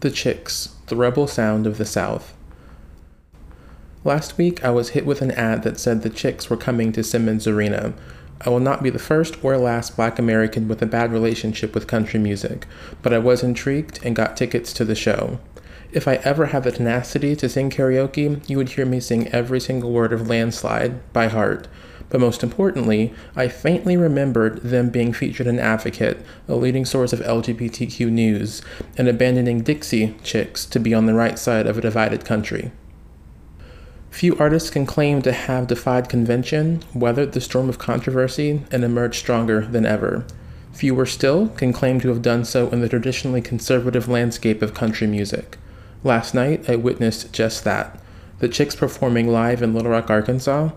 The Chicks, the rebel sound of the South. Last week, I was hit with an ad that said the Chicks were coming to Simmons Arena. I will not be the first or last black American with a bad relationship with country music, but I was intrigued and got tickets to the show. If I ever had the tenacity to sing karaoke, you would hear me sing every single word of Landslide by heart. But most importantly, I faintly remembered them being featured in Advocate, a leading source of LGBTQ news, and abandoning Dixie Chicks to be on the right side of a divided country. Few artists can claim to have defied convention, weathered the storm of controversy, and emerged stronger than ever. Fewer still can claim to have done so in the traditionally conservative landscape of country music. Last night, I witnessed just that. The Chicks performing live in Little Rock, Arkansas,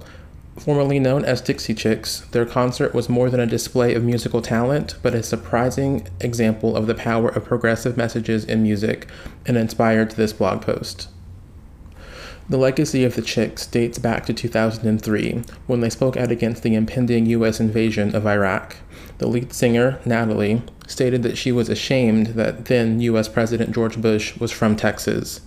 Formerly known as Dixie Chicks, their concert was more than a display of musical talent, but a surprising example of the power of progressive messages in music, and inspired this blog post. The legacy of the Chicks dates back to 2003, when they spoke out against the impending U.S. invasion of Iraq. The lead singer, Natalie, stated that she was ashamed that then U.S. President George Bush was from Texas.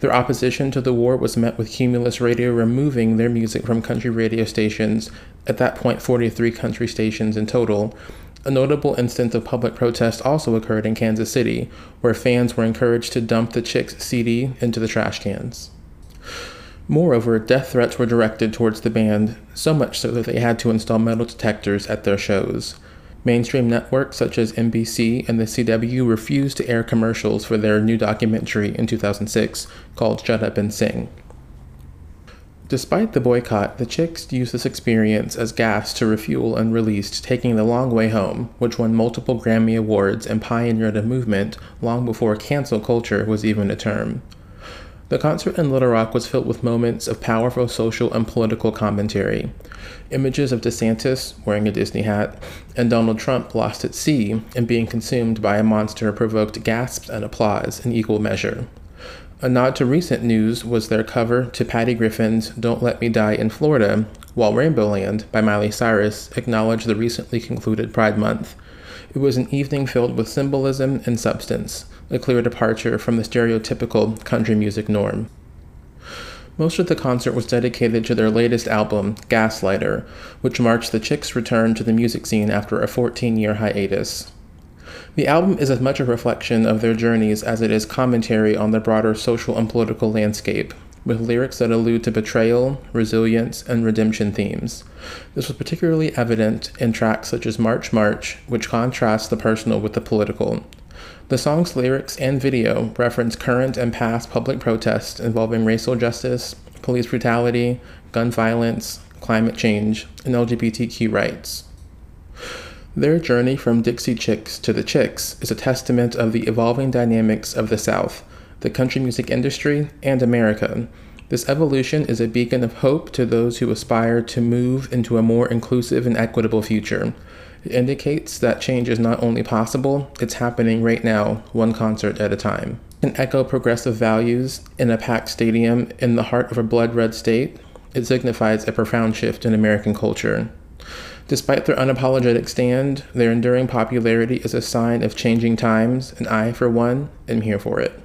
Their opposition to the war was met with Cumulus Radio removing their music from country radio stations, at that point 43 country stations in total. A notable instance of public protest also occurred in Kansas City, where fans were encouraged to dump the Chicks CD into the trash cans. Moreover, death threats were directed towards the band, so much so that they had to install metal detectors at their shows. Mainstream networks such as NBC and the CW refused to air commercials for their new documentary in 2006 called Shut Up and Sing. Despite the boycott, the Chicks used this experience as gas to refuel and released Taking the Long Way Home, which won multiple Grammy Awards and pioneered a movement long before cancel culture was even a term. The concert in Little Rock was filled with moments of powerful social and political commentary. Images of DeSantis wearing a Disney hat and Donald Trump lost at sea and being consumed by a monster provoked gasps and applause in equal measure. A nod to recent news was their cover to Patty Griffin's Don't Let Me Die in Florida, while Rainbowland by Miley Cyrus acknowledged the recently concluded Pride Month. It was an evening filled with symbolism and substance, a clear departure from the stereotypical country music norm. Most of the concert was dedicated to their latest album, Gaslighter, which marks the Chicks' return to the music scene after a 14 year hiatus. The album is as much a reflection of their journeys as it is commentary on the broader social and political landscape, with lyrics that allude to betrayal, resilience, and redemption themes. This was particularly evident in tracks such as March March, which contrasts the personal with the political, the song's lyrics and video reference current and past public protests involving racial justice, police brutality, gun violence, climate change, and LGBTQ rights. Their journey from Dixie Chicks to the Chicks is a testament of the evolving dynamics of the South, the country music industry, and America. This evolution is a beacon of hope to those who aspire to move into a more inclusive and equitable future. It indicates that change is not only possible, it's happening right now, one concert at a time. Can echo progressive values in a packed stadium in the heart of a blood red state. It signifies a profound shift in American culture. Despite their unapologetic stand, their enduring popularity is a sign of changing times, and I, for one, am here for it.